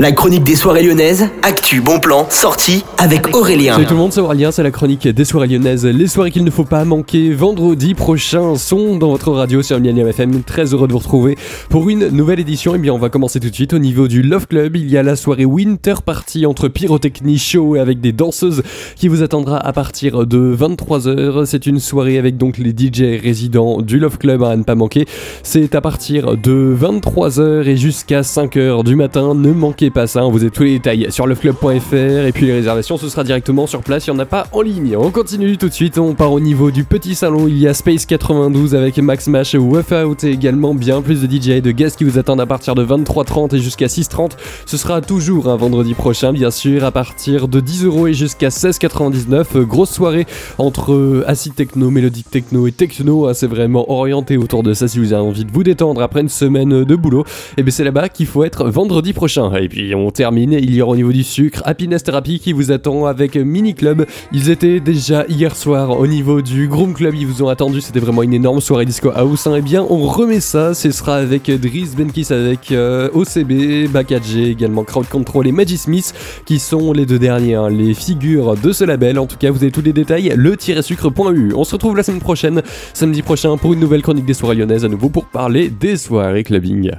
La chronique des soirées lyonnaises, actu, bon plan, sortie avec Aurélien. Salut tout le monde, c'est Aurélien, c'est la chronique des soirées lyonnaises. Les soirées qu'il ne faut pas manquer vendredi prochain sont dans votre radio sur Millennium FM. Très heureux de vous retrouver pour une nouvelle édition. Et eh bien, on va commencer tout de suite au niveau du Love Club. Il y a la soirée Winter Party entre pyrotechnie show et avec des danseuses qui vous attendra à partir de 23h. C'est une soirée avec donc les DJ résidents du Love Club à ne pas manquer. C'est à partir de 23h et jusqu'à 5h du matin. Ne manquez pas ça, on vous avez tous les détails sur lefclub.fr et puis les réservations ce sera directement sur place, il n'y en a pas en ligne. On continue tout de suite, on part au niveau du petit salon, il y a Space 92 avec Max Mash, Wuff Out et également bien plus de DJ et de guests qui vous attendent à partir de 23h30 et jusqu'à 6h30. Ce sera toujours un vendredi prochain bien sûr à partir de 10€ et jusqu'à 16,99. Grosse soirée entre acid techno, mélodique techno et techno, hein, c'est vraiment orienté autour de ça si vous avez envie de vous détendre après une semaine de boulot. Et eh bien c'est là-bas qu'il faut être vendredi prochain. Et puis on termine, il y aura au niveau du sucre Happiness Therapy qui vous attend avec Mini Club. Ils étaient déjà hier soir au niveau du Groom Club, ils vous ont attendu, c'était vraiment une énorme soirée disco house. Et hein. eh bien on remet ça, ce sera avec Driss Benkis, avec euh, OCB, Bakadj, également Crowd Control et Maggie Smith qui sont les deux derniers, hein, les figures de ce label. En tout cas, vous avez tous les détails, le-sucre.eu. On se retrouve la semaine prochaine, samedi prochain, pour une nouvelle chronique des soirées lyonnaises, à nouveau pour parler des soirées clubbing.